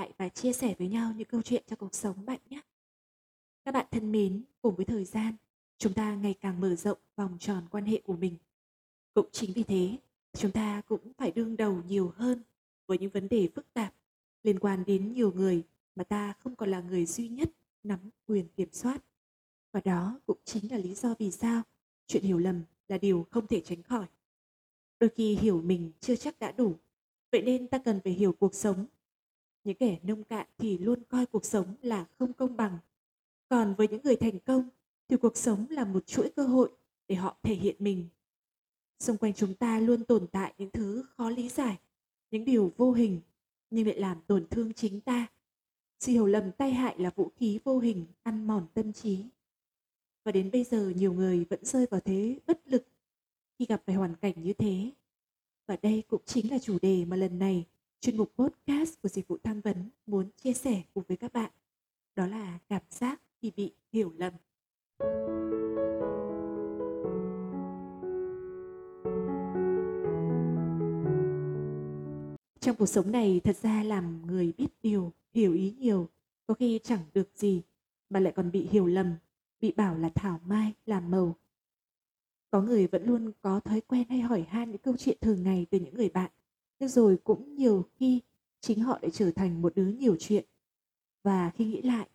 Lại và chia sẻ với nhau những câu chuyện cho cuộc sống bạn nhé. Các bạn thân mến, cùng với thời gian, chúng ta ngày càng mở rộng vòng tròn quan hệ của mình. Cũng chính vì thế, chúng ta cũng phải đương đầu nhiều hơn với những vấn đề phức tạp liên quan đến nhiều người mà ta không còn là người duy nhất nắm quyền kiểm soát. Và đó cũng chính là lý do vì sao chuyện hiểu lầm là điều không thể tránh khỏi. Đôi khi hiểu mình chưa chắc đã đủ, vậy nên ta cần phải hiểu cuộc sống. Những kẻ nông cạn thì luôn coi cuộc sống là không công bằng. Còn với những người thành công thì cuộc sống là một chuỗi cơ hội để họ thể hiện mình. Xung quanh chúng ta luôn tồn tại những thứ khó lý giải, những điều vô hình nhưng lại làm tổn thương chính ta. Sự hiểu lầm tai hại là vũ khí vô hình ăn mòn tâm trí. Và đến bây giờ nhiều người vẫn rơi vào thế bất lực khi gặp phải hoàn cảnh như thế. Và đây cũng chính là chủ đề mà lần này chuyên mục podcast của dịch vụ tham vấn muốn chia sẻ cùng với các bạn. Đó là cảm giác khi bị hiểu lầm. Trong cuộc sống này thật ra làm người biết điều, hiểu ý nhiều, có khi chẳng được gì mà lại còn bị hiểu lầm, bị bảo là thảo mai, làm màu. Có người vẫn luôn có thói quen hay hỏi han những câu chuyện thường ngày từ những người bạn, rồi cũng nhiều khi chính họ lại trở thành một đứa nhiều chuyện. Và khi nghĩ lại,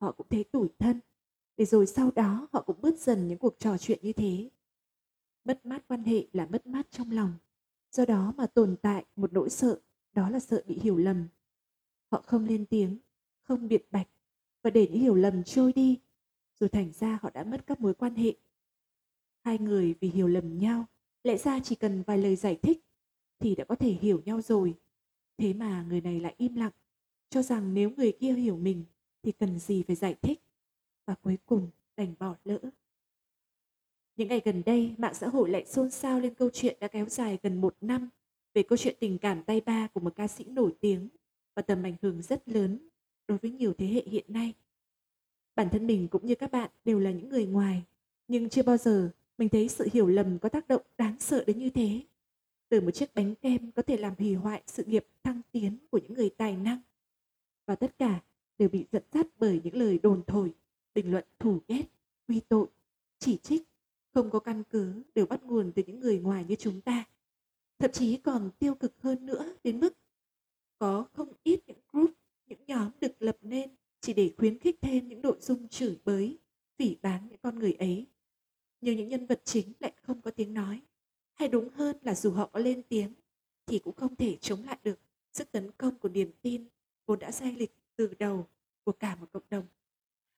họ cũng thấy tủi thân, để rồi sau đó họ cũng bớt dần những cuộc trò chuyện như thế. Mất mát quan hệ là mất mát trong lòng, do đó mà tồn tại một nỗi sợ, đó là sợ bị hiểu lầm. Họ không lên tiếng, không biện bạch và để những hiểu lầm trôi đi, rồi thành ra họ đã mất các mối quan hệ. Hai người vì hiểu lầm nhau, lẽ ra chỉ cần vài lời giải thích thì đã có thể hiểu nhau rồi. Thế mà người này lại im lặng, cho rằng nếu người kia hiểu mình thì cần gì phải giải thích. Và cuối cùng đành bỏ lỡ. Những ngày gần đây, mạng xã hội lại xôn xao lên câu chuyện đã kéo dài gần một năm về câu chuyện tình cảm tay ba của một ca sĩ nổi tiếng và tầm ảnh hưởng rất lớn đối với nhiều thế hệ hiện nay. Bản thân mình cũng như các bạn đều là những người ngoài, nhưng chưa bao giờ mình thấy sự hiểu lầm có tác động đáng sợ đến như thế. Từ một chiếc bánh kem có thể làm hủy hoại sự nghiệp thăng tiến của những người tài năng. Và tất cả đều bị dẫn dắt bởi những lời đồn thổi, bình luận thù ghét, quy tội, chỉ trích, không có căn cứ đều bắt nguồn từ những người ngoài như chúng ta. Thậm chí còn tiêu cực hơn nữa đến mức có không ít những group, những nhóm được lập nên chỉ để khuyến khích thêm những nội dung chửi bới, phỉ báng những con người ấy. Nhưng những nhân vật chính lại không có tiếng nói. Hay đúng hơn là dù họ có lên tiếng thì cũng không thể chống lại được sức tấn công của niềm tin vốn đã sai lịch từ đầu của cả một cộng đồng.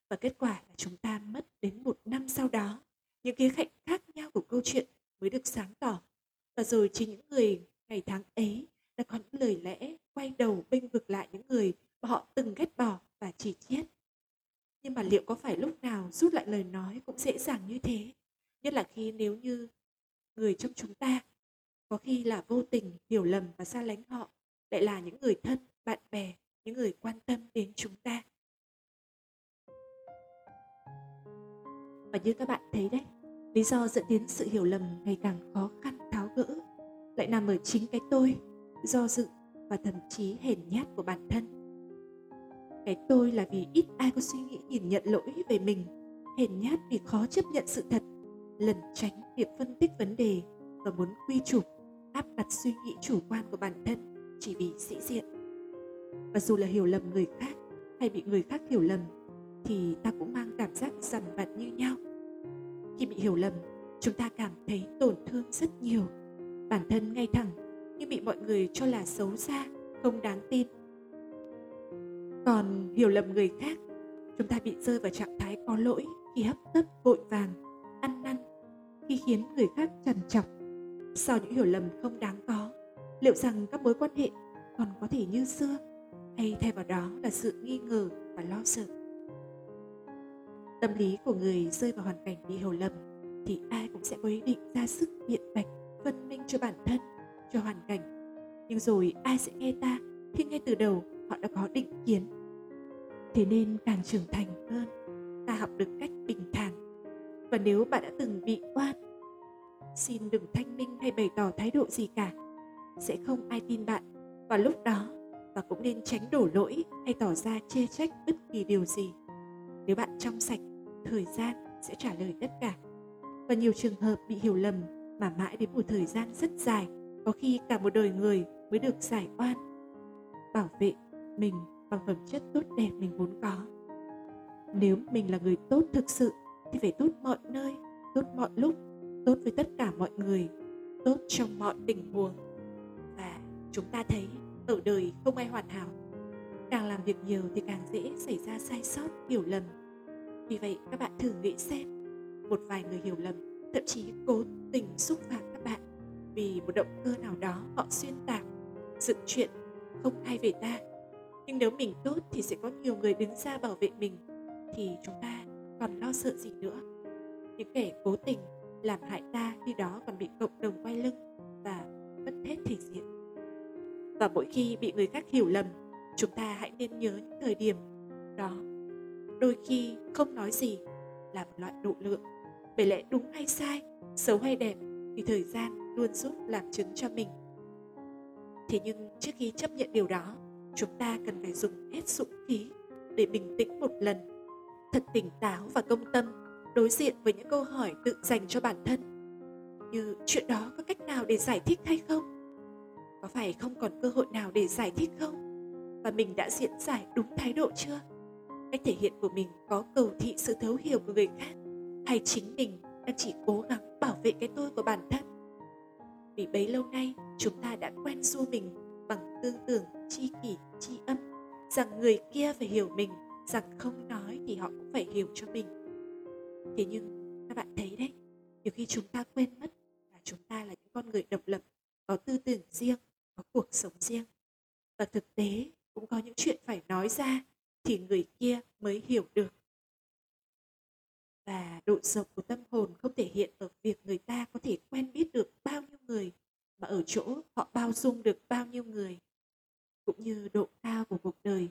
Và kết quả là chúng ta mất đến một năm sau đó, những khía cạnh khác nhau của câu chuyện mới được sáng tỏ. Và rồi chính những người ngày tháng ấy đã có những lời lẽ quay đầu bênh vực lại những người mà họ từng ghét bỏ và chỉ chiết. Nhưng mà liệu có phải lúc nào rút lại lời nói cũng dễ dàng như thế? Nhất là khi nếu như người trong chúng ta có khi là vô tình hiểu lầm và xa lánh họ lại là những người thân, bạn bè, những người quan tâm đến chúng ta. Và như các bạn thấy đấy, lý do dẫn đến sự hiểu lầm ngày càng khó khăn tháo gỡ lại nằm ở chính cái tôi, do dự và thậm chí hèn nhát của bản thân. Cái tôi là vì ít ai có suy nghĩ nhìn nhận lỗi về mình, hèn nhát vì khó chấp nhận sự thật, lẩn tránh việc phân tích vấn đề và muốn quy chụp, áp đặt suy nghĩ chủ quan của bản thân chỉ vì sĩ diện. Và dù là hiểu lầm người khác hay bị người khác hiểu lầm thì ta cũng mang cảm giác dằn vặt như nhau. Khi bị hiểu lầm, chúng ta cảm thấy tổn thương rất nhiều. Bản thân ngay thẳng nhưng bị mọi người cho là xấu xa, không đáng tin. Còn hiểu lầm người khác, chúng ta bị rơi vào trạng thái có lỗi khi hấp tấp vội vàng, ăn năn, khi khiến người khác trằn trọc. sau những hiểu lầm không đáng có, liệu rằng các mối quan hệ còn có thể như xưa, hay thay vào đó là sự nghi ngờ và lo sợ? Tâm lý của người rơi vào hoàn cảnh bị hiểu lầm thì ai cũng sẽ có ý định ra sức biện bạch, phân minh cho bản thân, cho hoàn cảnh. Nhưng rồi ai sẽ nghe ta khi ngay từ đầu họ đã có định kiến? Thế nên càng trưởng thành hơn, ta học được cách bình thản và nếu bạn đã từng bị oan, xin đừng thanh minh hay bày tỏ thái độ gì cả. Sẽ không ai tin bạn. Và lúc đó và cũng nên tránh đổ lỗi hay tỏ ra chê trách bất kỳ điều gì. Nếu bạn trong sạch, thời gian sẽ trả lời tất cả. Và nhiều trường hợp bị hiểu lầm mà mãi đến một thời gian rất dài, có khi cả một đời người mới được giải oan. Bảo vệ mình bằng phẩm chất tốt đẹp mình vốn có. Nếu mình là người tốt thực sự phải tốt mọi nơi, tốt mọi lúc, tốt với tất cả mọi người, tốt trong mọi tình huống. Và chúng ta thấy, ở đời không ai hoàn hảo. Càng làm việc nhiều thì càng dễ xảy ra sai sót, hiểu lầm. Vì vậy, các bạn thử nghĩ xem, một vài người hiểu lầm, thậm chí cố tình xúc phạm các bạn vì một động cơ nào đó họ xuyên tạc, dựng chuyện, không hay về ta. Nhưng nếu mình tốt thì sẽ có nhiều người đứng ra bảo vệ mình, thì chúng ta còn lo sợ gì nữa. Những kẻ cố tình làm hại ta khi đó còn bị cộng đồng quay lưng và mất hết thể diện. Và mỗi khi bị người khác hiểu lầm, chúng ta hãy nên nhớ những thời điểm đó. Đôi khi không nói gì là một loại độ lượng. Bởi lẽ đúng hay sai, xấu hay đẹp thì thời gian luôn giúp làm chứng cho mình. Thế nhưng trước khi chấp nhận điều đó, chúng ta cần phải dùng hết dũng khí để bình tĩnh một lần thật tỉnh táo và công tâm, đối diện với những câu hỏi tự dành cho bản thân. Như chuyện đó có cách nào để giải thích hay không? Có phải không còn cơ hội nào để giải thích không? Và mình đã diễn giải đúng thái độ chưa? Cách thể hiện của mình có cầu thị sự thấu hiểu của người khác, hay chính mình đang chỉ cố gắng bảo vệ cái tôi của bản thân? Vì bấy lâu nay, chúng ta đã quen du mình bằng tư tưởng chi kỷ chi âm, rằng người kia phải hiểu mình rằng không nói thì họ cũng phải hiểu cho mình. Thế nhưng, các bạn thấy đấy, nhiều khi chúng ta quên mất là chúng ta là những con người độc lập, có tư tưởng riêng, có cuộc sống riêng. Và thực tế, cũng có những chuyện phải nói ra thì người kia mới hiểu được. Và độ rộng của tâm hồn không thể hiện ở việc người ta có thể quen biết được bao nhiêu người, mà ở chỗ họ bao dung được bao nhiêu người. Cũng như độ cao của cuộc đời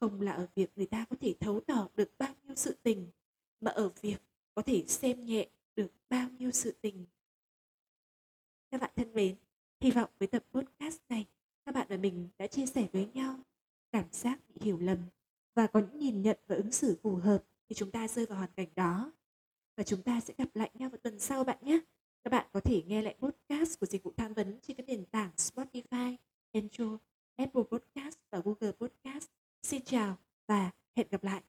không là ở việc người ta có thể thấu tỏ được bao nhiêu sự tình mà ở việc có thể xem nhẹ được bao nhiêu sự tình. Các bạn thân mến hy vọng với tập podcast này các bạn và mình đã chia sẻ với nhau cảm giác bị hiểu lầm và có những nhìn nhận và ứng xử phù hợp khi chúng ta rơi vào hoàn cảnh đó. Và chúng ta sẽ gặp lại nhau vào tuần sau bạn nhé. Các bạn có thể nghe lại podcast của dịch vụ tham vấn trên các nền tảng Spotify, Android, Apple Podcast và Google Podcast. Xin chào và hẹn gặp lại.